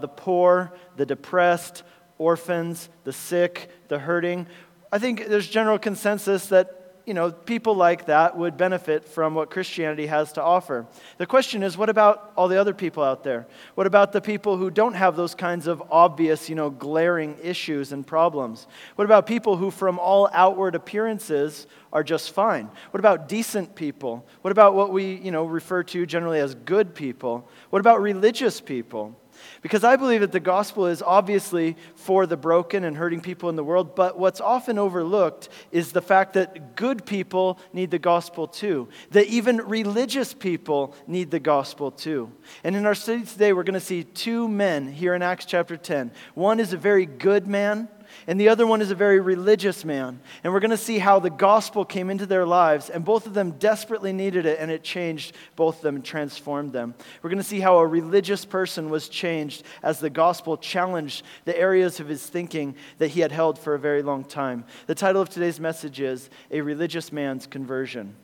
the poor, the depressed, orphans, the sick, the hurting. I think there's general consensus that you know, people like that would benefit from what Christianity has to offer. The question is, what about all the other people out there? What about the people who don't have those kinds of obvious, you know, glaring issues and problems? What about people who, from all outward appearances, are just fine? What about decent people? What about what we, you know, refer to generally as good people? What about religious people? Because I believe that the gospel is obviously for the broken and hurting people in the world, but what's often overlooked is the fact that good people need the gospel too, that even religious people need the gospel too. And in our study today, we're going to see two men here in Acts chapter 10. One is a very good man and the other one is a very religious man. And we're going to see how the gospel came into their lives, and both of them desperately needed it, and it changed both of them transformed them. We're going to see how a religious person was changed as the gospel challenged the areas of his thinking that he had held for a very long time. The title of today's message is A Religious Man's Conversion.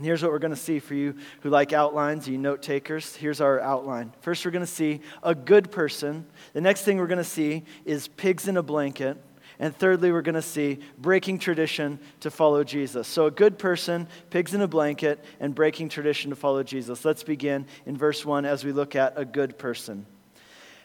And here's what we're going to see for you who like outlines, you note takers. Here's our outline. First, we're going to see a good person. The next thing we're going to see is pigs in a blanket. And thirdly, we're going to see breaking tradition to follow Jesus. So, a good person, pigs in a blanket, and breaking tradition to follow Jesus. Let's begin in verse 1 as we look at a good person.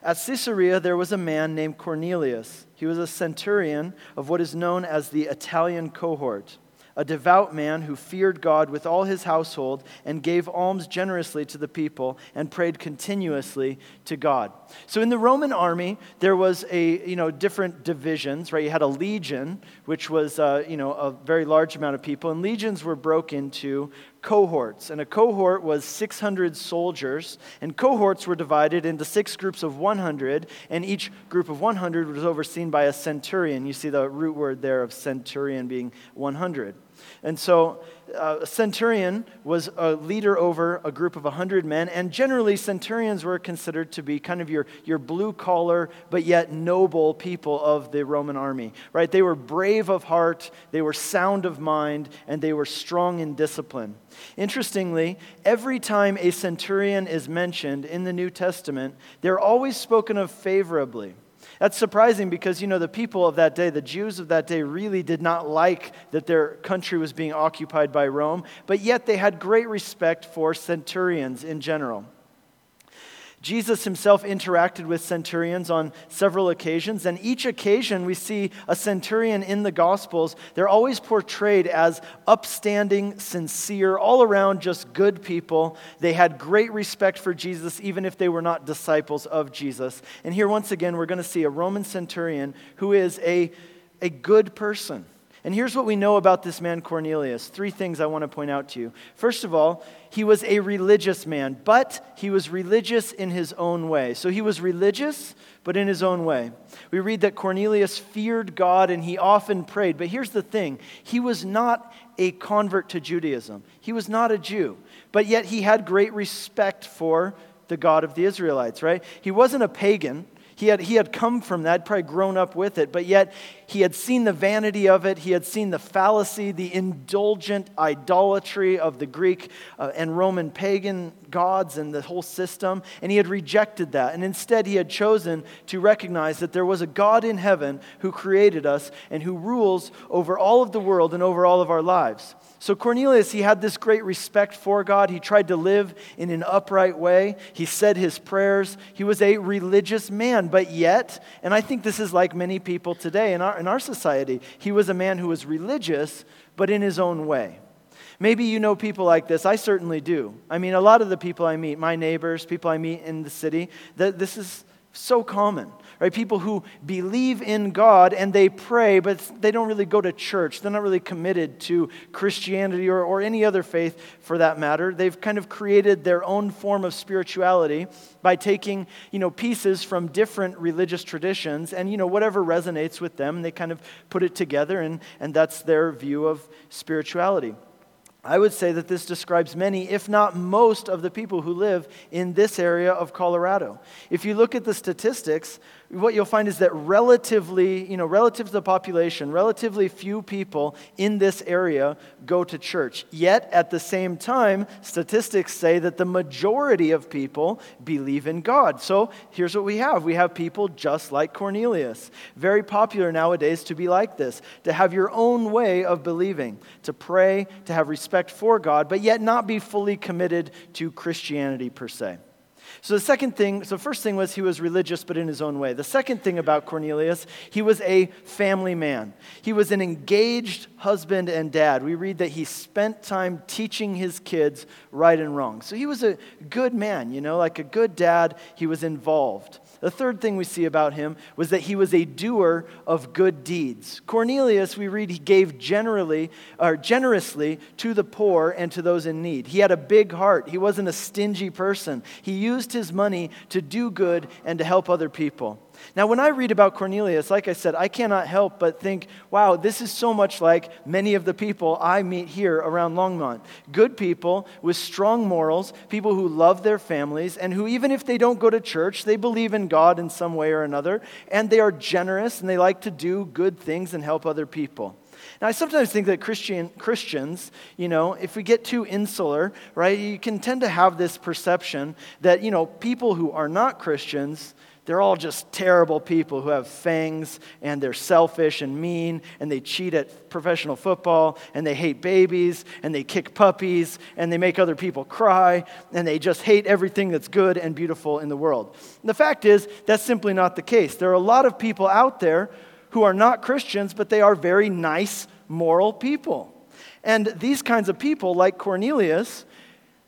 At Caesarea, there was a man named Cornelius. He was a centurion of what is known as the Italian cohort a devout man who feared God with all his household and gave alms generously to the people and prayed continuously to God. So in the Roman army, there was a, you know, different divisions, right? You had a legion, which was, uh, you know, a very large amount of people, and legions were broken into cohorts. And a cohort was 600 soldiers, and cohorts were divided into six groups of 100, and each group of 100 was overseen by a centurion. You see the root word there of centurion being 100. And so uh, a centurion was a leader over a group of 100 men, and generally, centurions were considered to be kind of your, your blue collar, but yet noble people of the Roman army, right? They were brave of heart, they were sound of mind, and they were strong in discipline. Interestingly, every time a centurion is mentioned in the New Testament, they're always spoken of favorably. That's surprising because, you know, the people of that day, the Jews of that day, really did not like that their country was being occupied by Rome, but yet they had great respect for centurions in general. Jesus himself interacted with centurions on several occasions, and each occasion we see a centurion in the Gospels. They're always portrayed as upstanding, sincere, all around just good people. They had great respect for Jesus, even if they were not disciples of Jesus. And here, once again, we're going to see a Roman centurion who is a, a good person. And here's what we know about this man, Cornelius. Three things I want to point out to you. First of all, he was a religious man, but he was religious in his own way. So he was religious, but in his own way. We read that Cornelius feared God and he often prayed. But here's the thing he was not a convert to Judaism, he was not a Jew, but yet he had great respect for the God of the Israelites, right? He wasn't a pagan. He had, he had come from that, probably grown up with it, but yet he had seen the vanity of it. He had seen the fallacy, the indulgent idolatry of the Greek uh, and Roman pagan gods and the whole system, and he had rejected that. And instead, he had chosen to recognize that there was a God in heaven who created us and who rules over all of the world and over all of our lives. So Cornelius, he had this great respect for God. He tried to live in an upright way. He said his prayers. He was a religious man, but yet, and I think this is like many people today in our, in our society, he was a man who was religious, but in his own way. Maybe you know people like this. I certainly do. I mean, a lot of the people I meet, my neighbors, people I meet in the city, this is so common right? People who believe in God and they pray, but they don't really go to church. They're not really committed to Christianity or, or any other faith for that matter. They've kind of created their own form of spirituality by taking, you know, pieces from different religious traditions and, you know, whatever resonates with them, they kind of put it together and, and that's their view of spirituality. I would say that this describes many, if not most, of the people who live in this area of Colorado. If you look at the statistics, what you'll find is that relatively, you know, relative to the population, relatively few people in this area go to church. Yet, at the same time, statistics say that the majority of people believe in God. So here's what we have we have people just like Cornelius. Very popular nowadays to be like this, to have your own way of believing, to pray, to have respect for God, but yet not be fully committed to Christianity per se. So the second thing, so first thing was he was religious but in his own way. The second thing about Cornelius, he was a family man. He was an engaged husband and dad. We read that he spent time teaching his kids right and wrong. So he was a good man, you know, like a good dad, he was involved. The third thing we see about him was that he was a doer of good deeds. Cornelius, we read, he gave generally or generously to the poor and to those in need. He had a big heart. He wasn't a stingy person. He used his money to do good and to help other people. Now, when I read about Cornelius, like I said, I cannot help but think, wow, this is so much like many of the people I meet here around Longmont. Good people with strong morals, people who love their families, and who, even if they don't go to church, they believe in God in some way or another, and they are generous and they like to do good things and help other people. Now, I sometimes think that Christian, Christians, you know, if we get too insular, right, you can tend to have this perception that, you know, people who are not Christians, they're all just terrible people who have fangs and they're selfish and mean and they cheat at professional football and they hate babies and they kick puppies and they make other people cry and they just hate everything that's good and beautiful in the world. And the fact is, that's simply not the case. There are a lot of people out there who are not Christians, but they are very nice, moral people. And these kinds of people, like Cornelius,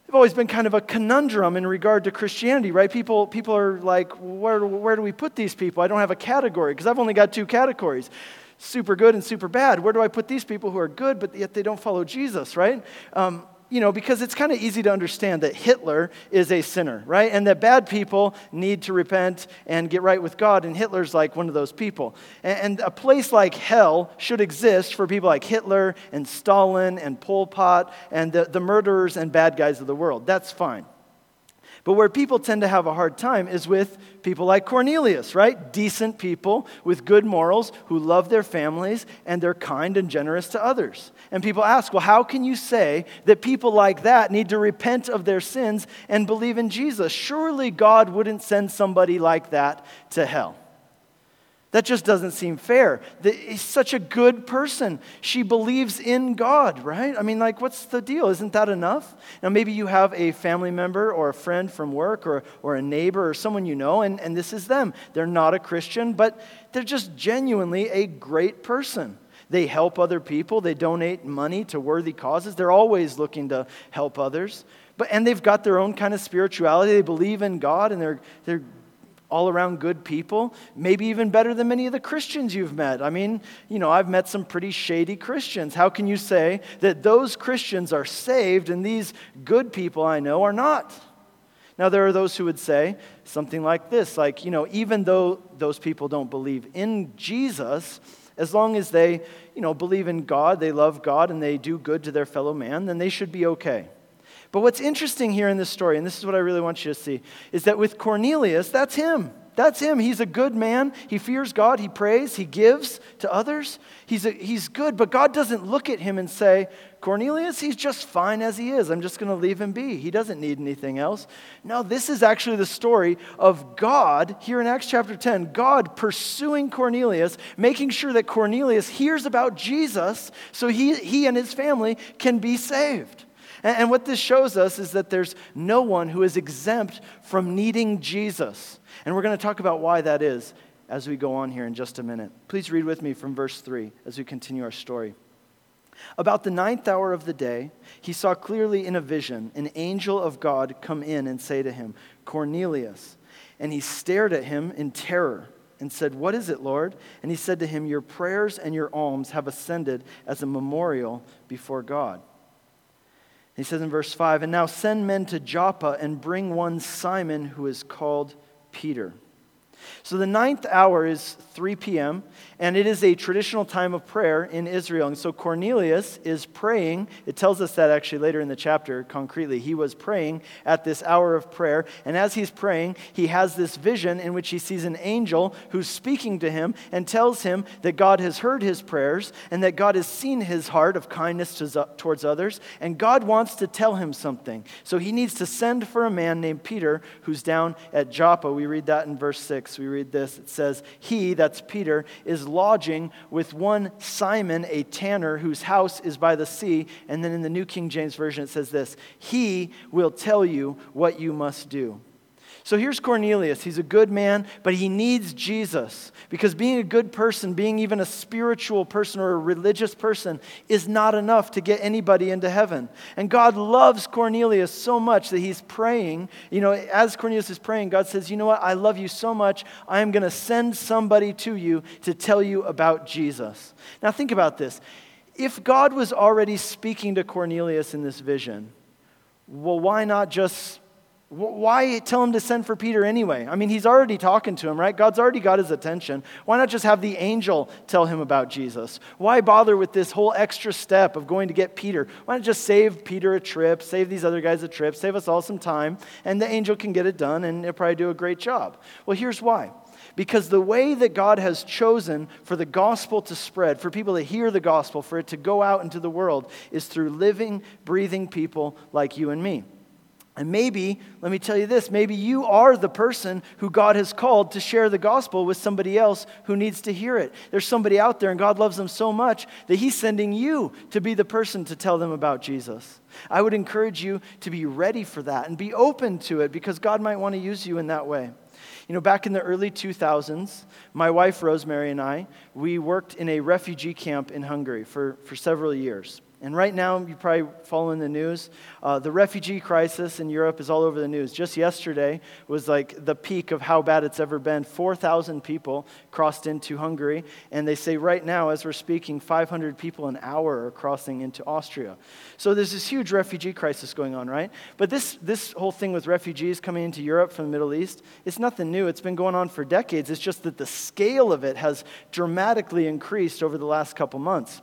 have always been kind of a conundrum in regard to Christianity, right? People, people are like, where, where do we put these people? I don't have a category because I've only got two categories super good and super bad. Where do I put these people who are good, but yet they don't follow Jesus, right? Um, you know, because it's kind of easy to understand that Hitler is a sinner, right? And that bad people need to repent and get right with God, and Hitler's like one of those people. And, a place like hell should exist for people like Hitler and Stalin and Pol Pot and the, the murderers and bad guys of the world. That's fine. But where people tend to have a hard time is with people like Cornelius, right? Decent people with good morals who love their families and they're kind and generous to others. And people ask, well, how can you say that people like that need to repent of their sins and believe in Jesus? Surely God wouldn't send somebody like that to hell. That just doesn't seem fair. He's such a good person. She believes in God, right? I mean, like, what's the deal? Isn't that enough? Now, maybe you have a family member or a friend from work or, or a neighbor or someone you know, and, and this is them. They're not a Christian, but they're just genuinely a great person. They help other people, they donate money to worthy causes. They're always looking to help others. But, and they've got their own kind of spirituality. They believe in God and they're, they're all around good people, maybe even better than many of the Christians you've met. I mean, you know, I've met some pretty shady Christians. How can you say that those Christians are saved and these good people I know are not? Now, there are those who would say something like this like, you know, even though those people don't believe in Jesus, as long as they, you know, believe in God, they love God, and they do good to their fellow man, then they should be okay. But what's interesting here in this story, and this is what I really want you to see, is that with Cornelius, that's him. That's him. He's a good man. He fears God. He prays. He gives to others. He's, a, he's good, but God doesn't look at him and say, Cornelius, he's just fine as he is. I'm just going to leave him be. He doesn't need anything else. No, this is actually the story of God here in Acts chapter 10. God pursuing Cornelius, making sure that Cornelius hears about Jesus so he, he and his family can be saved. And, and what this shows us is that there's no one who is exempt from needing Jesus. And we're going to talk about why that is as we go on here in just a minute. Please read with me from verse 3 as we continue our story. About the ninth hour of the day, he saw clearly in a vision an angel of God come in and say to him, Cornelius. And he stared at him in terror and said, What is it, Lord? And he said to him, Your prayers and your alms have ascended as a memorial before God. He says in verse 5 And now send men to Joppa and bring one Simon who is called Peter. So the ninth hour is 3 p.m., and it is a traditional time of prayer in Israel. And so Cornelius is praying. It tells us that actually later in the chapter, concretely. He was praying at this hour of prayer. And as he's praying, he has this vision in which he sees an angel who's speaking to him and tells him that God has heard his prayers and that God has seen his heart of kindness towards others. And God wants to tell him something. So he needs to send for a man named Peter who's down at Joppa. We read that in verse 6. We read this. It says, He, that's Peter, is lodging with one Simon, a tanner, whose house is by the sea. And then in the New King James Version, it says this He will tell you what you must do. So here's Cornelius. He's a good man, but he needs Jesus because being a good person, being even a spiritual person or a religious person, is not enough to get anybody into heaven. And God loves Cornelius so much that he's praying. You know, as Cornelius is praying, God says, You know what? I love you so much. I am going to send somebody to you to tell you about Jesus. Now, think about this. If God was already speaking to Cornelius in this vision, well, why not just why tell him to send for Peter anyway? I mean, he's already talking to him, right? God's already got his attention. Why not just have the angel tell him about Jesus? Why bother with this whole extra step of going to get Peter? Why not just save Peter a trip, save these other guys a trip, save us all some time, and the angel can get it done and he'll probably do a great job? Well, here's why. Because the way that God has chosen for the gospel to spread, for people to hear the gospel, for it to go out into the world, is through living, breathing people like you and me. And maybe, let me tell you this, maybe you are the person who God has called to share the gospel with somebody else who needs to hear it. There's somebody out there, and God loves them so much that He's sending you to be the person to tell them about Jesus. I would encourage you to be ready for that and be open to it because God might want to use you in that way. You know, back in the early 2000s, my wife Rosemary and I, we worked in a refugee camp in Hungary for, for several years. And right now, you probably following the news. Uh, the refugee crisis in Europe is all over the news. Just yesterday was like the peak of how bad it's ever been. 4,000 people crossed into Hungary. And they say right now, as we're speaking, 500 people an hour are crossing into Austria. So there's this huge refugee crisis going on, right? But this, this whole thing with refugees coming into Europe from the Middle East, it's nothing new. It's been going on for decades. It's just that the scale of it has dramatically increased over the last couple months.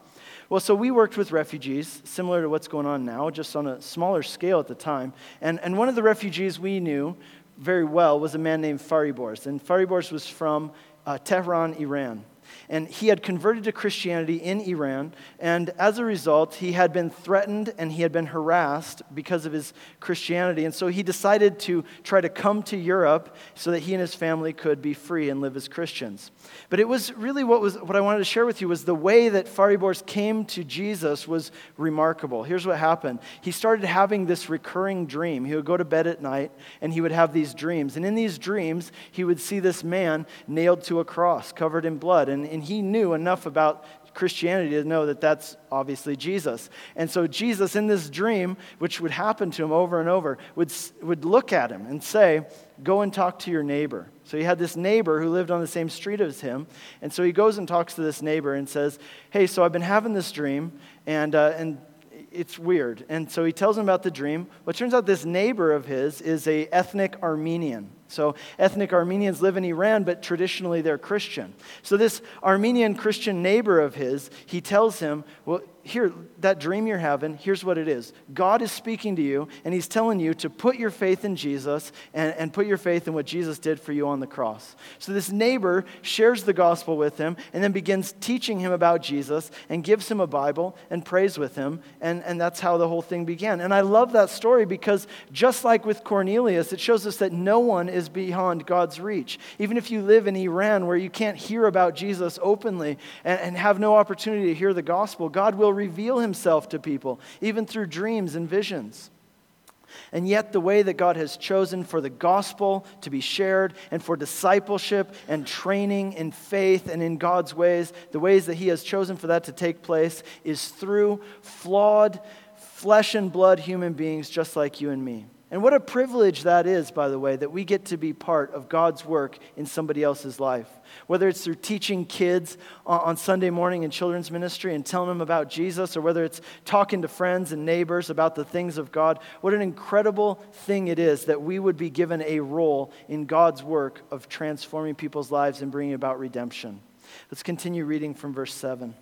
Well, so we worked with refugees, similar to what's going on now, just on a smaller scale at the time. And, and one of the refugees we knew very well was a man named Faribors. And Faribors was from uh, Tehran, Iran. And he had converted to Christianity in Iran. And as a result, he had been threatened and he had been harassed because of his Christianity. And so he decided to try to come to Europe so that he and his family could be free and live as Christians. But it was really what, was, what I wanted to share with you was the way that Faribors came to Jesus was remarkable. Here's what happened. He started having this recurring dream. He would go to bed at night and he would have these dreams. And in these dreams, he would see this man nailed to a cross, covered in blood. And and he knew enough about Christianity to know that that's obviously Jesus. And so Jesus, in this dream, which would happen to him over and over, would, would look at him and say, Go and talk to your neighbor. So he had this neighbor who lived on the same street as him. And so he goes and talks to this neighbor and says, Hey, so I've been having this dream, and, uh, and it's weird. And so he tells him about the dream. Well, turns out this neighbor of his is a ethnic Armenian. So, ethnic Armenians live in Iran, but traditionally they're Christian. So, this Armenian Christian neighbor of his, he tells him, Well, here, that dream you're having, here's what it is God is speaking to you, and He's telling you to put your faith in Jesus and, and put your faith in what Jesus did for you on the cross. So, this neighbor shares the gospel with him and then begins teaching him about Jesus and gives him a Bible and prays with him. And, and that's how the whole thing began. And I love that story because just like with Cornelius, it shows us that no one is beyond God's reach. Even if you live in Iran where you can't hear about Jesus openly and, and have no opportunity to hear the gospel, God will reveal himself to people, even through dreams and visions. And yet, the way that God has chosen for the gospel to be shared and for discipleship and training in faith and in God's ways, the ways that He has chosen for that to take place is through flawed, flesh and blood human beings just like you and me. And what a privilege that is, by the way, that we get to be part of God's work in somebody else's life. Whether it's through teaching kids on Sunday morning in children's ministry and telling them about Jesus, or whether it's talking to friends and neighbors about the things of God, what an incredible thing it is that we would be given a role in God's work of transforming people's lives and bringing about redemption. Let's continue reading from verse 7.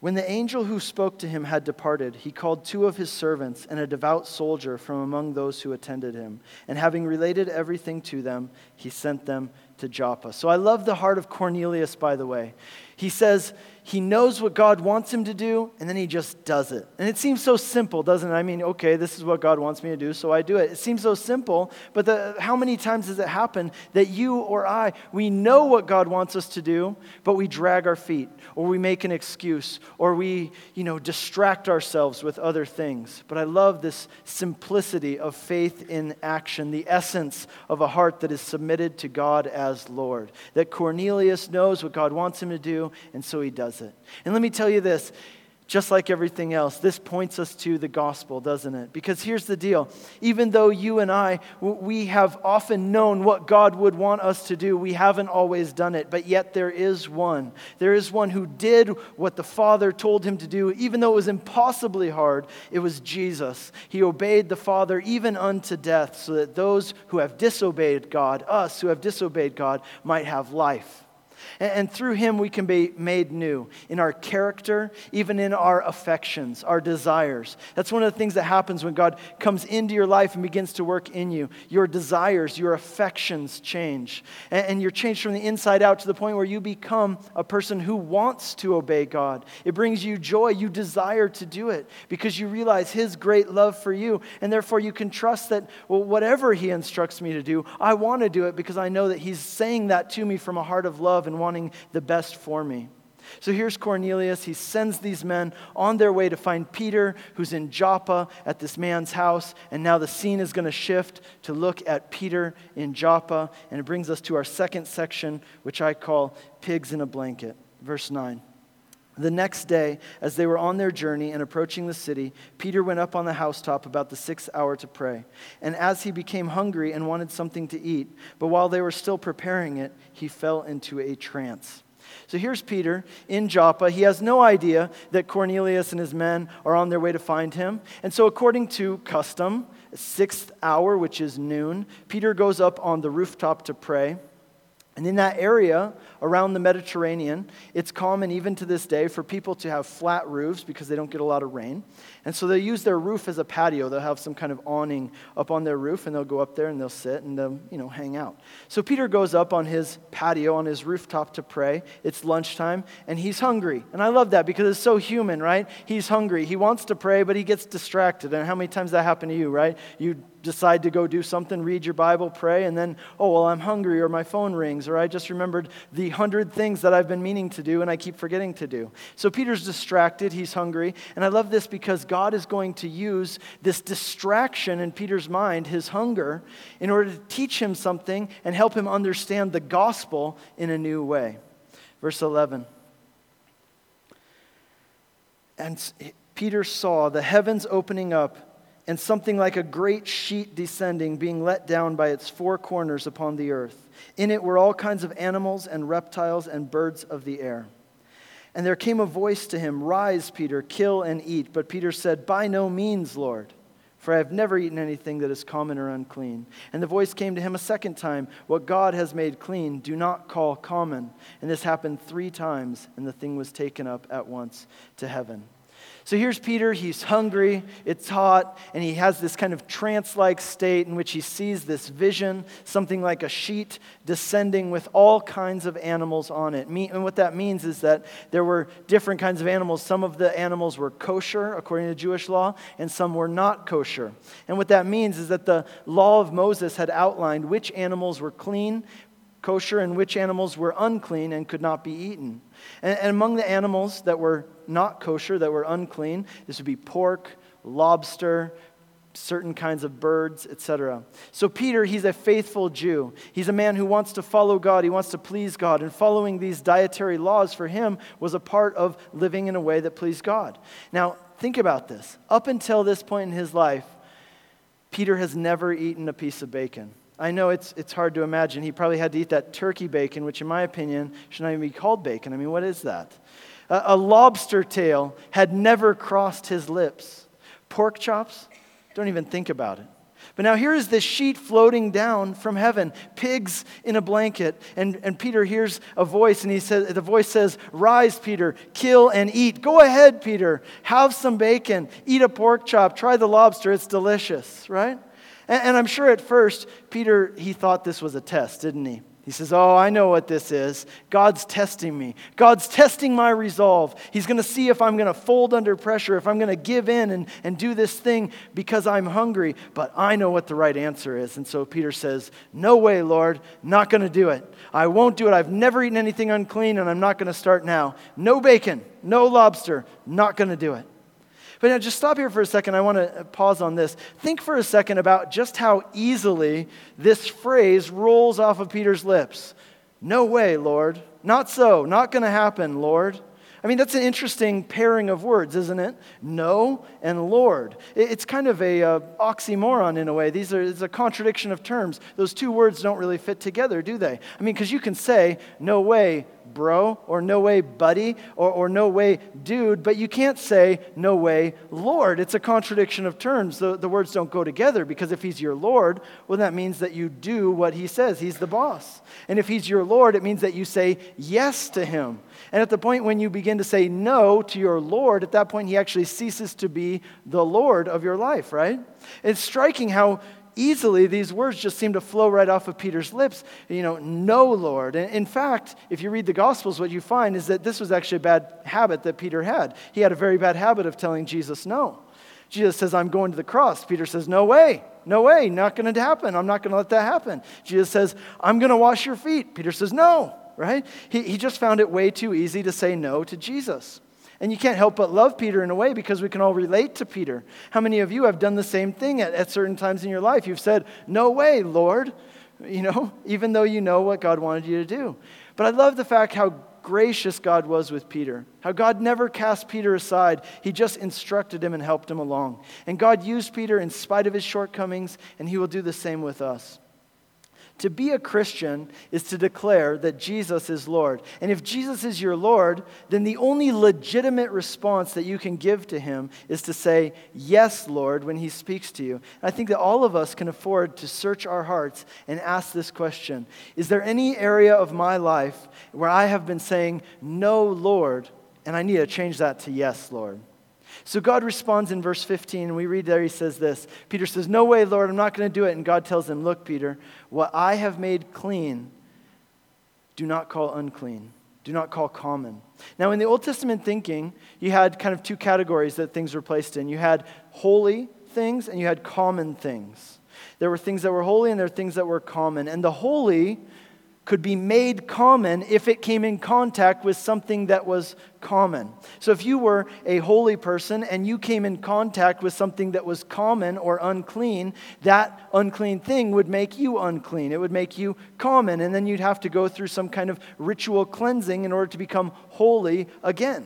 When the angel who spoke to him had departed, he called two of his servants and a devout soldier from among those who attended him. And having related everything to them, he sent them to Joppa. So I love the heart of Cornelius, by the way. He says he knows what God wants him to do, and then he just does it. And it seems so simple, doesn't it? I mean, okay, this is what God wants me to do, so I do it. It seems so simple, but the, how many times does it happen that you or I, we know what God wants us to do, but we drag our feet, or we make an excuse, or we, you know, distract ourselves with other things. But I love this simplicity of faith in action, the essence of a heart that is submitted to God as Lord. That Cornelius knows what God wants him to do, and so he does it. And let me tell you this just like everything else, this points us to the gospel, doesn't it? Because here's the deal. Even though you and I, we have often known what God would want us to do, we haven't always done it. But yet there is one. There is one who did what the Father told him to do, even though it was impossibly hard. It was Jesus. He obeyed the Father even unto death, so that those who have disobeyed God, us who have disobeyed God, might have life. And through him, we can be made new in our character, even in our affections, our desires. That's one of the things that happens when God comes into your life and begins to work in you. Your desires, your affections change. And you're changed from the inside out to the point where you become a person who wants to obey God. It brings you joy. You desire to do it because you realize his great love for you. And therefore, you can trust that, well, whatever he instructs me to do, I want to do it because I know that he's saying that to me from a heart of love and wanting the best for me. So here's Cornelius. He sends these men on their way to find Peter, who's in Joppa at this man's house. And now the scene is going to shift to look at Peter in Joppa. And it brings us to our second section, which I call Pigs in a Blanket. Verse 9. The next day, as they were on their journey and approaching the city, Peter went up on the housetop about the sixth hour to pray. And as he became hungry and wanted something to eat, but while they were still preparing it, he fell into a trance. So here's Peter in Joppa. He has no idea that Cornelius and his men are on their way to find him. And so, according to custom, sixth hour, which is noon, Peter goes up on the rooftop to pray. And in that area around the Mediterranean, it's common even to this day for people to have flat roofs because they don't get a lot of rain. And so they use their roof as a patio. They'll have some kind of awning up on their roof and they'll go up there and they'll sit and they'll, you know, hang out. So Peter goes up on his patio, on his rooftop to pray. It's lunchtime and he's hungry. And I love that because it's so human, right? He's hungry. He wants to pray, but he gets distracted. And how many times that happened to you, right? You decide to go do something, read your Bible, pray, and then, oh, well, I'm hungry, or my phone rings, or I just remembered the hundred things that I've been meaning to do and I keep forgetting to do. So Peter's distracted, he's hungry, and I love this because God is going to use this distraction in Peter's mind, his hunger, in order to teach him something and help him understand the gospel in a new way. Verse 11. And Peter saw the heavens opening up and something like a great sheet descending, being let down by its four corners upon the earth. In it were all kinds of animals and reptiles and birds of the air. And there came a voice to him, Rise, Peter, kill and eat. But Peter said, By no means, Lord, for I have never eaten anything that is common or unclean. And the voice came to him a second time, What God has made clean, do not call common. And this happened three times, and the thing was taken up at once to heaven. So here's Peter. He's hungry, it's hot, and he has this kind of trance like state in which he sees this vision, something like a sheet descending with all kinds of animals on it. And what that means is that there were different kinds of animals. Some of the animals were kosher, according to Jewish law, and some were not kosher. And what that means is that the law of Moses had outlined which animals were clean, kosher, and which animals were unclean and could not be eaten. And, and among the animals that were not kosher, that were unclean, this would be pork, lobster, certain kinds of birds, etc. So, Peter, he's a faithful Jew. He's a man who wants to follow God, he wants to please God, and following these dietary laws for him was a part of living in a way that pleased God. Now, think about this. Up until this point in his life, Peter has never eaten a piece of bacon. I know it's, it's hard to imagine. He probably had to eat that turkey bacon, which, in my opinion, should not even be called bacon. I mean, what is that? A, lobster tail had never crossed his lips. Pork chops? Don't even think about it. But now here is this sheet floating down from heaven, pigs in a blanket. And, and Peter hears a voice, and he says, the voice says, Rise, Peter, kill and eat. Go ahead, Peter. Have some bacon. Eat a pork chop. Try the lobster. It's delicious, right? And, and I'm sure at first, Peter, he thought this was a test, didn't he? He says, Oh, I know what this is. God's testing me. God's testing my resolve. He's going to see if I'm going to fold under pressure, if I'm going to give in and, and do this thing because I'm hungry. But I know what the right answer is. And so Peter says, No way, Lord, not going to do it. I won't do it. I've never eaten anything unclean, and I'm not going to start now. No bacon, no lobster, not going to do it. But now, just stop here for a second. I want to pause on this. Think for a second about just how easily this phrase rolls off of Peter's lips. No way, Lord. Not so. Not going to happen, Lord. I mean, that's an interesting pairing of words, isn't it? No and Lord. It's kind of a uh, oxymoron in a way. These are it's a contradiction of terms. Those two words don't really fit together, do they? I mean, because you can say no way, bro, or no way, buddy, or, or no way, dude, but you can't say no way, Lord. It's a contradiction of terms. The, the words don't go together because if he's your Lord, well, that means that you do what he says. He's the boss. And if he's your Lord, it means that you say yes to him. And at the point when you begin to say no to your Lord, at that point he actually ceases to be the Lord of your life, right? It's striking how easily these words just seem to flow right off of Peter's lips. You know, no, Lord. And in fact, if you read the Gospels, what you find is that this was actually a bad habit that Peter had. He had a very bad habit of telling Jesus no. Jesus says, I'm going to the cross. Peter says, No way, no way, not going to happen. I'm not going to let that happen. Jesus says, I'm going to wash your feet. Peter says, No, right? He, he just found it way too easy to say no to Jesus. And you can't help but love Peter in a way because we can all relate to Peter. How many of you have done the same thing at, at certain times in your life? You've said, No way, Lord, you know, even though you know what God wanted you to do. But I love the fact how gracious God was with Peter, how God never cast Peter aside. He just instructed him and helped him along. And God used Peter in spite of his shortcomings, and he will do the same with us. To be a Christian is to declare that Jesus is Lord. And if Jesus is your Lord, then the only legitimate response that you can give to him is to say, Yes, Lord, when he speaks to you. And I think that all of us can afford to search our hearts and ask this question Is there any area of my life where I have been saying, No, Lord, and I need to change that to yes, Lord? So God responds in verse 15, and we read there, he says this Peter says, No way, Lord, I'm not going to do it. And God tells him, Look, Peter, what I have made clean, do not call unclean. Do not call common. Now, in the Old Testament thinking, you had kind of two categories that things were placed in. You had holy things and you had common things. There were things that were holy and there were things that were common. And the holy could be made common if it came in contact with something that was common. So if you were a holy person and you came in contact with something that was common or unclean, that unclean thing would make you unclean. It would make you common. And then you'd have to go through some kind of ritual cleansing in order to become holy again.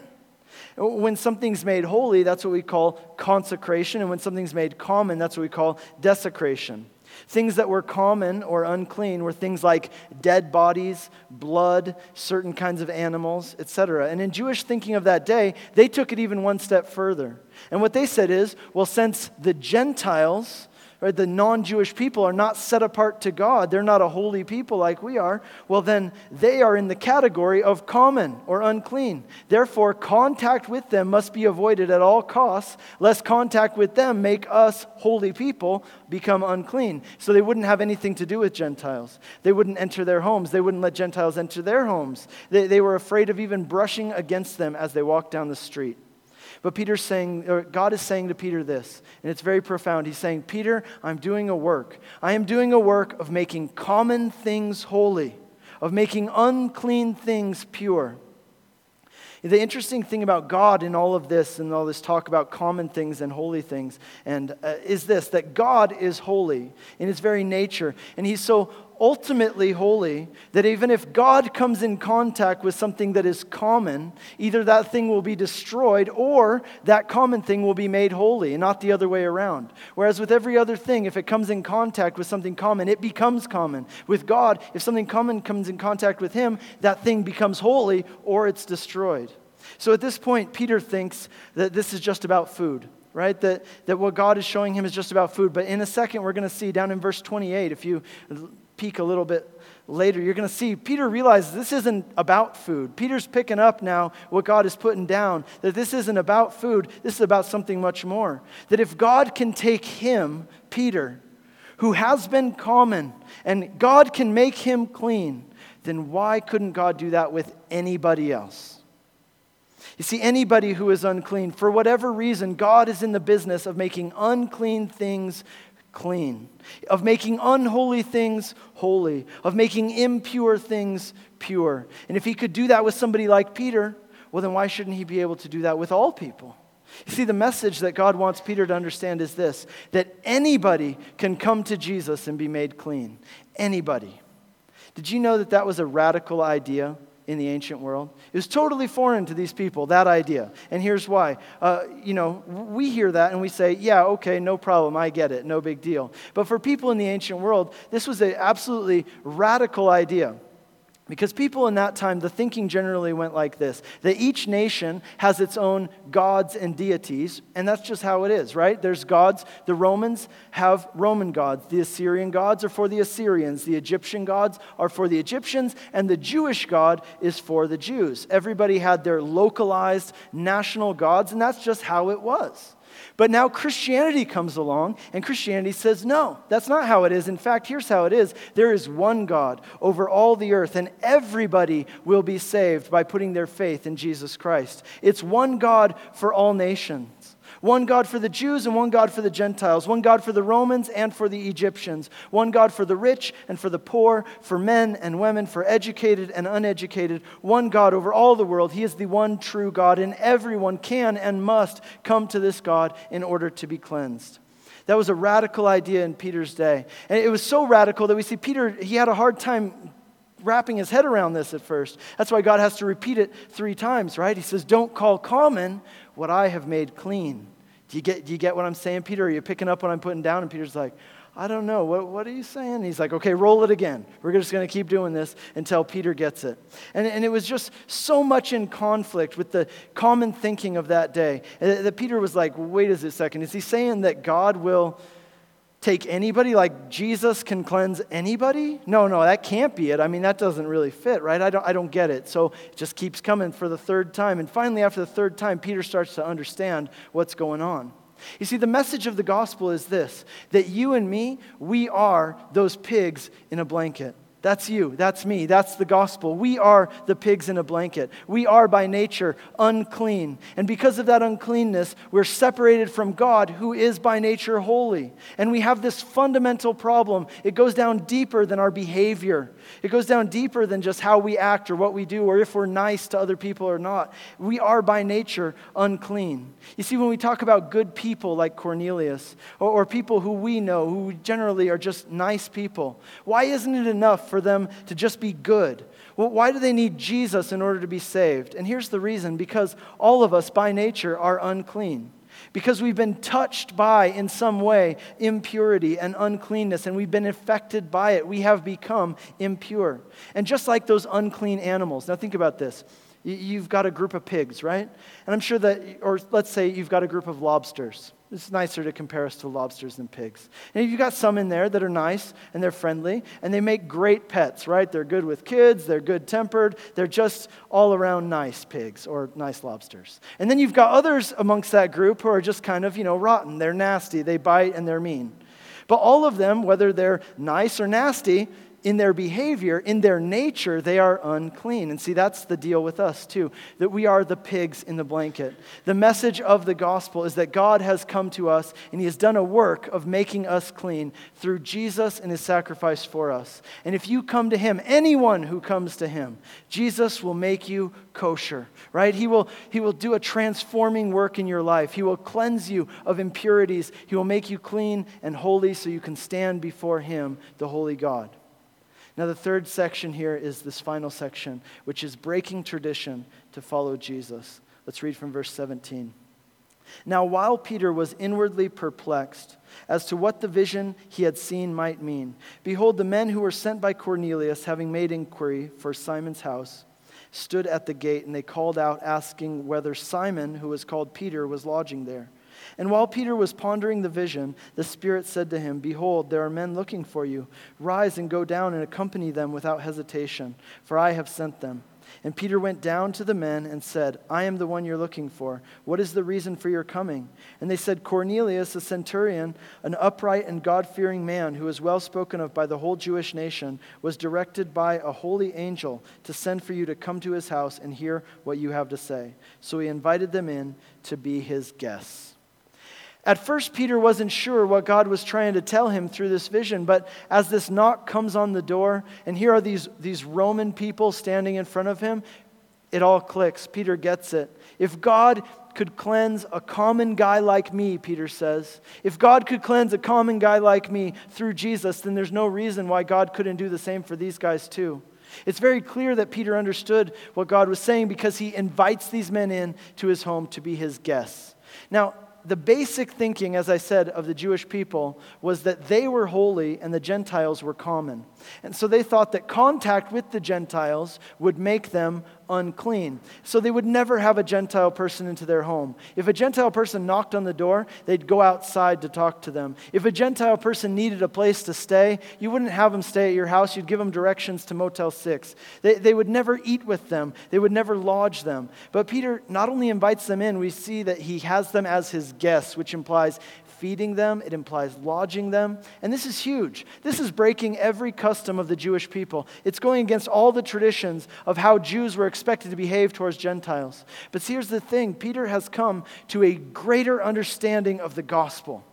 When something's made holy, that's what we call consecration. And when something's made common, that's what we call desecration. Things that were common or unclean were things like dead bodies, blood, certain kinds of animals, etc. And in Jewish thinking of that day, they took it even one step further. And what they said is well, since the Gentiles right, the non Jewish people are not set apart to God, they're not a holy people like we are, well, then they are in the category of common or unclean. Therefore, contact with them must be avoided at all costs, lest contact with them make us holy people become unclean. So they wouldn't have anything to do with Gentiles. They wouldn't enter their homes, they wouldn't let Gentiles enter their homes. They, they were afraid of even brushing against them as they walked down the street. But Peter's saying, or God is saying to Peter this, and it's very profound. He's saying, Peter, I'm doing a work. I am doing a work of making common things holy, of making unclean things pure. The interesting thing about God in all of this and all this talk about common things and holy things and uh, is this that God is holy in his very nature and he's so ultimately holy that even if God comes in contact with something that is common, either that thing will be destroyed or that common thing will be made holy, and not the other way around. Whereas with every other thing, if it comes in contact with something common, it becomes common. With God, if something common comes in contact with Him, that thing becomes holy or it's destroyed. So at this point, Peter thinks that this is just about food right? That, that what God is showing him is just about food. But in a second, we're going to see down in verse 28, if you peek a little bit later, you're going to see Peter realizes this isn't about food. Peter's picking up now what God is putting down, that this isn't about food, this is about something much more. That if God can take him, Peter, who has been common, and God can make him clean, then why couldn't God do that with anybody else? You see, anybody who is unclean, for whatever reason, God is in the business of making unclean things clean, of making unholy things holy, of making impure things pure. And if he could do that with somebody like Peter, well, then why shouldn't he be able to do that with all people? You see, the message that God wants Peter to understand is this that anybody can come to Jesus and be made clean. Anybody. Did you know that that was a radical idea? In the ancient world. It was totally foreign to these people, that idea. And here's why. Uh, you know, we hear that and we say, yeah, okay, no problem, I get it, no big deal. But for people in the ancient world, this was an absolutely radical idea. Because people in that time, the thinking generally went like this that each nation has its own gods and deities, and that's just how it is, right? There's gods. The Romans have Roman gods. The Assyrian gods are for the Assyrians. The Egyptian gods are for the Egyptians, and the Jewish God is for the Jews. Everybody had their localized national gods, and that's just how it was. But now Christianity comes along, and Christianity says, no, that's not how it is. In fact, here's how it is there is one God over all the earth, and everybody will be saved by putting their faith in Jesus Christ. It's one God for all nations. One God for the Jews and one God for the Gentiles. One God for the Romans and for the Egyptians. One God for the rich and for the poor, for men and women, for educated and uneducated. One God over all the world. He is the one true God, and everyone can and must come to this God in order to be cleansed. That was a radical idea in Peter's day. And it was so radical that we see Peter, he had a hard time wrapping his head around this at first. That's why God has to repeat it three times, right? He says, Don't call common what I have made clean. Do you get, do you get what I'm saying, Peter? Are you picking up what I'm putting down? And Peter's like, I don't know. What, what are you saying? And he's like, okay, roll it again. We're just going to keep doing this until Peter gets it. And, and it was just so much in conflict with the common thinking of that day eh, that Peter was like, wait a second. Is he saying that God will take anybody? Like Jesus can cleanse anybody? No, no, that can't be it. I mean, that doesn't really fit, right? I don't, I don't get it. So it just keeps coming for the third time. And finally, after the third time, Peter starts to understand what's going on. You see, the message of the gospel is this that you and me, we are those pigs in a blanket. That's you. That's me. That's the gospel. We are the pigs in a blanket. We are by nature unclean. And because of that uncleanness, we're separated from God, who is by nature holy. And we have this fundamental problem. It goes down deeper than our behavior, it goes down deeper than just how we act or what we do or if we're nice to other people or not. We are by nature unclean. You see, when we talk about good people like Cornelius or, or people who we know, who generally are just nice people, why isn't it enough for them to just be good? Well, why do they need Jesus in order to be saved? And here's the reason because all of us by nature are unclean because we've been touched by, in some way, impurity and uncleanness, and we've been affected by it. We have become impure. And just like those unclean animals, now think about this. You've got a group of pigs, right? And I'm sure that, or let's say you've got a group of lobsters. It's nicer to compare us to lobsters than pigs. And you've got some in there that are nice and they're friendly and they make great pets, right? They're good with kids, they're good tempered, they're just all around nice pigs or nice lobsters. And then you've got others amongst that group who are just kind of, you know, rotten. They're nasty, they bite, and they're mean. But all of them, whether they're nice or nasty, in their behavior, in their nature, they are unclean. And see, that's the deal with us, too, that we are the pigs in the blanket. The message of the gospel is that God has come to us and He has done a work of making us clean through Jesus and His sacrifice for us. And if you come to Him, anyone who comes to Him, Jesus will make you kosher, right? He will, he will do a transforming work in your life. He will cleanse you of impurities. He will make you clean and holy so you can stand before Him, the holy God. Now, the third section here is this final section, which is breaking tradition to follow Jesus. Let's read from verse 17. Now, while Peter was inwardly perplexed as to what the vision he had seen might mean, behold, the men who were sent by Cornelius, having made inquiry for Simon's house, stood at the gate, and they called out, asking whether Simon, who was called Peter, was lodging there. And while Peter was pondering the vision, the Spirit said to him, Behold, there are men looking for you. Rise and go down and accompany them without hesitation, for I have sent them. And Peter went down to the men and said, I am the one you're looking for. What is the reason for your coming? And they said, Cornelius, a centurion, an upright and God fearing man who is well spoken of by the whole Jewish nation, was directed by a holy angel to send for you to come to his house and hear what you have to say. So he invited them in to be his guests. At first, Peter wasn't sure what God was trying to tell him through this vision, but as this knock comes on the door, and here are these, these Roman people standing in front of him, it all clicks. Peter gets it. If God could cleanse a common guy like me, Peter says, if God could cleanse a common guy like me through Jesus, then there's no reason why God couldn't do the same for these guys too. It's very clear that Peter understood what God was saying because he invites these men in to his home to be his guests. Now, the basic thinking, as I said, of the Jewish people was that they were holy and the Gentiles were common. And so they thought that contact with the Gentiles would make them unclean. So they would never have a Gentile person into their home. If a Gentile person knocked on the door, they'd go outside to talk to them. If a Gentile person needed a place to stay, you wouldn't have them stay at your house, you'd give them directions to Motel 6. They, they would never eat with them, they would never lodge them. But Peter not only invites them in, we see that he has them as his guests, which implies feeding them, it implies lodging them. And this is huge. This is breaking every custom of the Jewish people. It's going against all the traditions of how Jews were expected to behave towards Gentiles. But see, here's the thing Peter has come to a greater understanding of the gospel.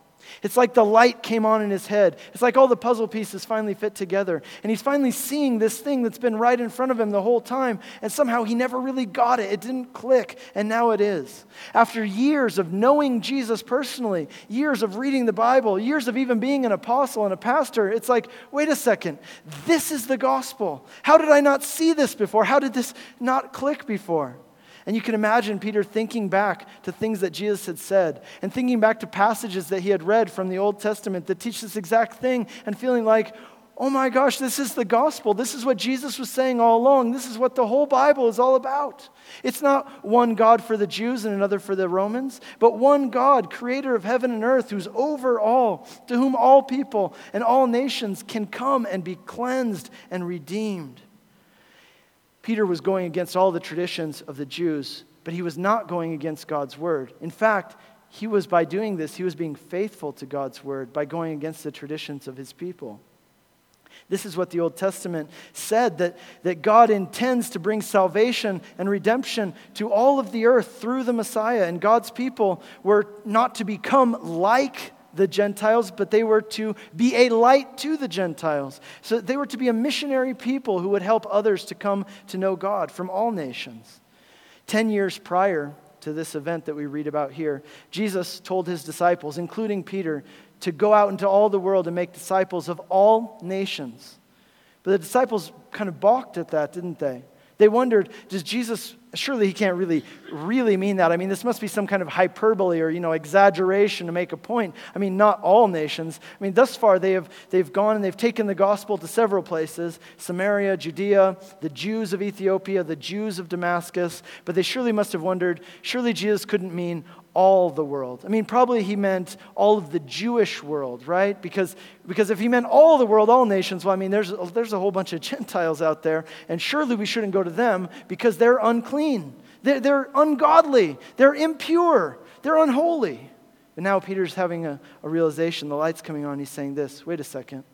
It's like the light came on in his head. It's like all the puzzle pieces finally fit together. And he's finally seeing this thing that's been right in front of him the whole time. And somehow he never really got it. It didn't click. And now it is. After years of knowing Jesus personally, years of reading the Bible, years of even being an apostle and a pastor, it's like, wait a second. This is the gospel. How did I not see this before? How did this not click before? And you can imagine Peter thinking back to things that Jesus had said and thinking back to passages that he had read from the Old Testament that teach this exact thing and feeling like, oh my gosh, this is the gospel. This is what Jesus was saying all along. This is what the whole Bible is all about. It's not one God for the Jews and another for the Romans, but one God, creator of heaven and earth, who's over all, to whom all people and all nations can come and be cleansed and redeemed. Peter was going against all the traditions of the Jews, but he was not going against God's word. In fact, he was by doing this, he was being faithful to God's word by going against the traditions of his people. This is what the Old Testament said that, that God intends to bring salvation and redemption to all of the earth through the Messiah. And God's people were not to become like the Gentiles, but they were to be a light to the Gentiles. So they were to be a missionary people who would help others to come to know God from all nations. Ten years prior to this event that we read about here, Jesus told his disciples, including Peter, to go out into all the world and make disciples of all nations. But the disciples kind of balked at that, didn't they? They wondered, does Jesus, surely he can't really, really mean that. I mean, this must be some kind of hyperbole or, you know, exaggeration to make a point. I mean, not all nations. I mean, thus far they have, they've gone and they've taken the gospel to several places Samaria, Judea, the Jews of Ethiopia, the Jews of Damascus. But they surely must have wondered, surely Jesus couldn't mean all the world. I mean, probably he meant all of the Jewish world, right? Because, because if he meant all the world, all nations, well, I mean, there's, there's a whole bunch of Gentiles out there, and surely we shouldn't go to them because they're unclean. They're, they're ungodly. They're impure. They're unholy. But now Peter's having a, a realization. The light's coming on. He's saying this wait a second.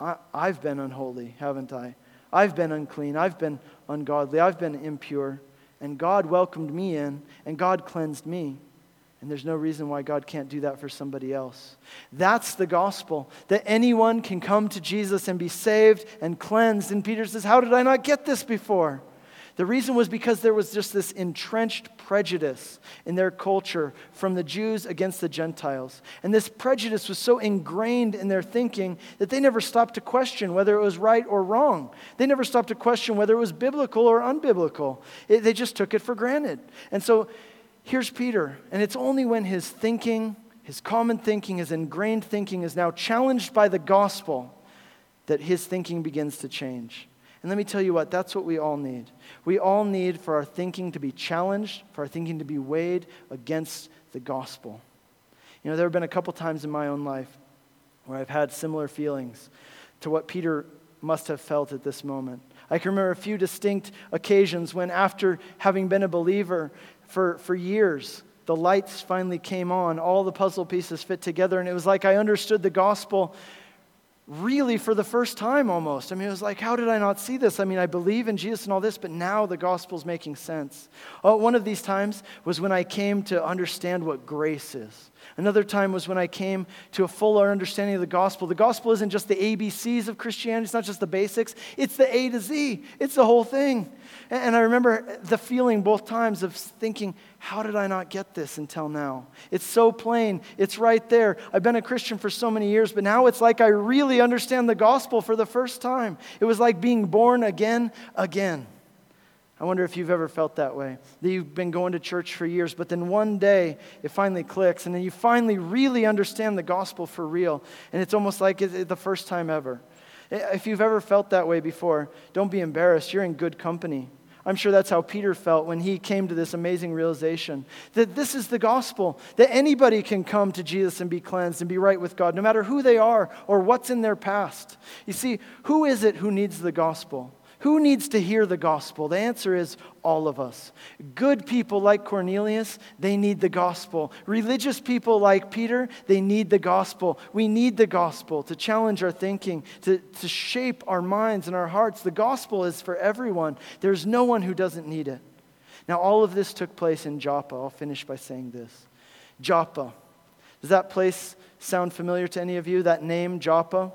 I, I've been unholy, haven't I? I've been unclean. I've been ungodly. I've been impure. And God welcomed me in, and God cleansed me. And there's no reason why God can't do that for somebody else. That's the gospel, that anyone can come to Jesus and be saved and cleansed. And Peter says, How did I not get this before? The reason was because there was just this entrenched prejudice in their culture from the Jews against the Gentiles. And this prejudice was so ingrained in their thinking that they never stopped to question whether it was right or wrong. They never stopped to question whether it was biblical or unbiblical. It, they just took it for granted. And so here's Peter, and it's only when his thinking, his common thinking, his ingrained thinking is now challenged by the gospel that his thinking begins to change. And let me tell you what, that's what we all need. We all need for our thinking to be challenged, for our thinking to be weighed against the gospel. You know, there have been a couple times in my own life where I've had similar feelings to what Peter must have felt at this moment. I can remember a few distinct occasions when, after having been a believer for, for years, the lights finally came on, all the puzzle pieces fit together, and it was like I understood the gospel really for the first time almost. I mean, it was like, how did I not see this? I mean, I believe in Jesus and all this, but now the gospel's making sense. Oh, one of these times was when I came to understand what grace is. Another time was when I came to a fuller understanding of the gospel. The gospel isn't just the ABCs of Christianity, it's not just the basics, it's the A to Z, it's the whole thing. And I remember the feeling both times of thinking, how did I not get this until now? It's so plain, it's right there. I've been a Christian for so many years, but now it's like I really understand the gospel for the first time. It was like being born again, again. I wonder if you've ever felt that way. That you've been going to church for years, but then one day it finally clicks, and then you finally really understand the gospel for real. And it's almost like it's the first time ever. If you've ever felt that way before, don't be embarrassed. You're in good company. I'm sure that's how Peter felt when he came to this amazing realization that this is the gospel, that anybody can come to Jesus and be cleansed and be right with God, no matter who they are or what's in their past. You see, who is it who needs the gospel? Who needs to hear the gospel? The answer is all of us. Good people like Cornelius, they need the gospel. Religious people like Peter, they need the gospel. We need the gospel to challenge our thinking, to, to shape our minds and our hearts. The gospel is for everyone, there's no one who doesn't need it. Now, all of this took place in Joppa. I'll finish by saying this Joppa. Does that place sound familiar to any of you? That name, Joppa?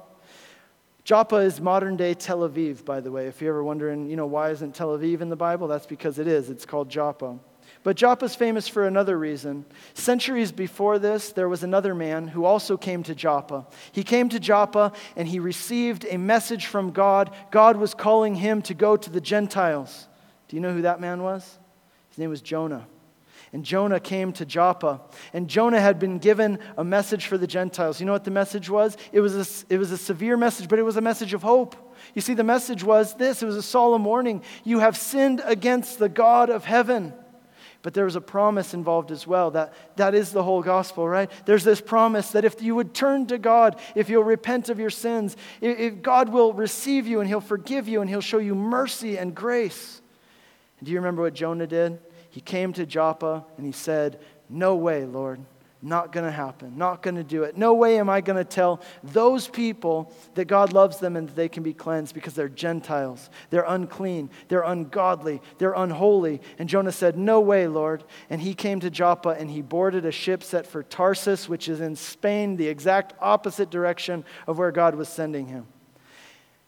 Joppa is modern day Tel Aviv, by the way. If you're ever wondering, you know, why isn't Tel Aviv in the Bible? That's because it is. It's called Joppa. But Joppa is famous for another reason. Centuries before this, there was another man who also came to Joppa. He came to Joppa and he received a message from God. God was calling him to go to the Gentiles. Do you know who that man was? His name was Jonah. And Jonah came to Joppa. And Jonah had been given a message for the Gentiles. You know what the message was? It was a, it was a severe message, but it was a message of hope. You see, the message was this it was a solemn warning. You have sinned against the God of heaven. But there was a promise involved as well. That, that is the whole gospel, right? There's this promise that if you would turn to God, if you'll repent of your sins, if, if God will receive you and He'll forgive you and He'll show you mercy and grace. And do you remember what Jonah did? He came to Joppa and he said, No way, Lord. Not going to happen. Not going to do it. No way am I going to tell those people that God loves them and that they can be cleansed because they're Gentiles. They're unclean. They're ungodly. They're unholy. And Jonah said, No way, Lord. And he came to Joppa and he boarded a ship set for Tarsus, which is in Spain, the exact opposite direction of where God was sending him.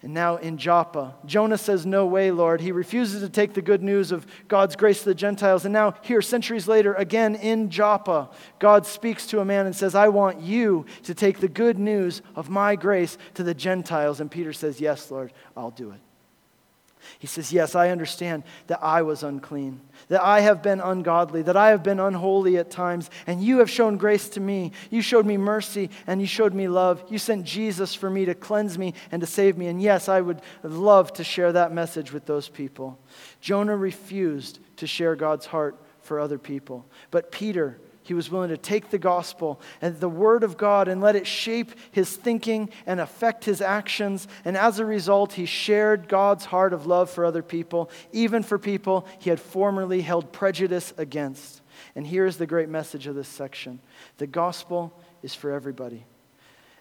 And now in Joppa, Jonah says, No way, Lord. He refuses to take the good news of God's grace to the Gentiles. And now, here, centuries later, again in Joppa, God speaks to a man and says, I want you to take the good news of my grace to the Gentiles. And Peter says, Yes, Lord, I'll do it. He says, Yes, I understand that I was unclean, that I have been ungodly, that I have been unholy at times, and you have shown grace to me. You showed me mercy and you showed me love. You sent Jesus for me to cleanse me and to save me. And yes, I would love to share that message with those people. Jonah refused to share God's heart for other people, but Peter he was willing to take the gospel and the word of God and let it shape his thinking and affect his actions. And as a result, he shared God's heart of love for other people, even for people he had formerly held prejudice against. And here is the great message of this section the gospel is for everybody.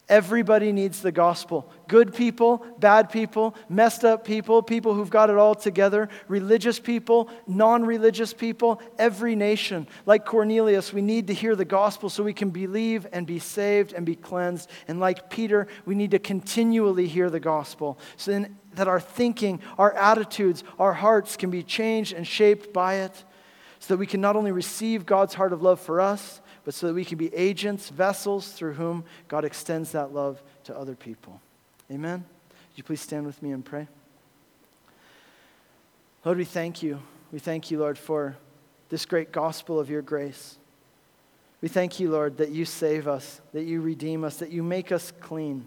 Everybody needs the gospel. Good people, bad people, messed up people, people who've got it all together, religious people, non religious people, every nation. Like Cornelius, we need to hear the gospel so we can believe and be saved and be cleansed. And like Peter, we need to continually hear the gospel so that our thinking, our attitudes, our hearts can be changed and shaped by it so that we can not only receive God's heart of love for us, but so that we can be agents, vessels through whom God extends that love to other people. Amen? Would you please stand with me and pray? Lord, we thank you. We thank you, Lord, for this great gospel of your grace. We thank you, Lord, that you save us, that you redeem us, that you make us clean.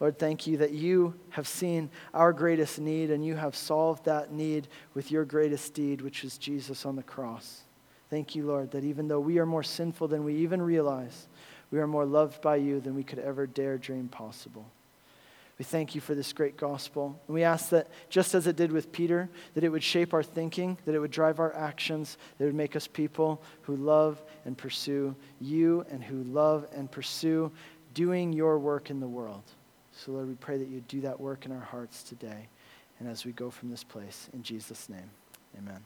Lord, thank you that you have seen our greatest need and you have solved that need with your greatest deed, which is Jesus on the cross. Thank you, Lord, that even though we are more sinful than we even realize, we are more loved by you than we could ever dare dream possible. We thank you for this great gospel. And we ask that, just as it did with Peter, that it would shape our thinking, that it would drive our actions, that it would make us people who love and pursue you and who love and pursue doing your work in the world. So, Lord, we pray that you do that work in our hearts today and as we go from this place. In Jesus' name, amen.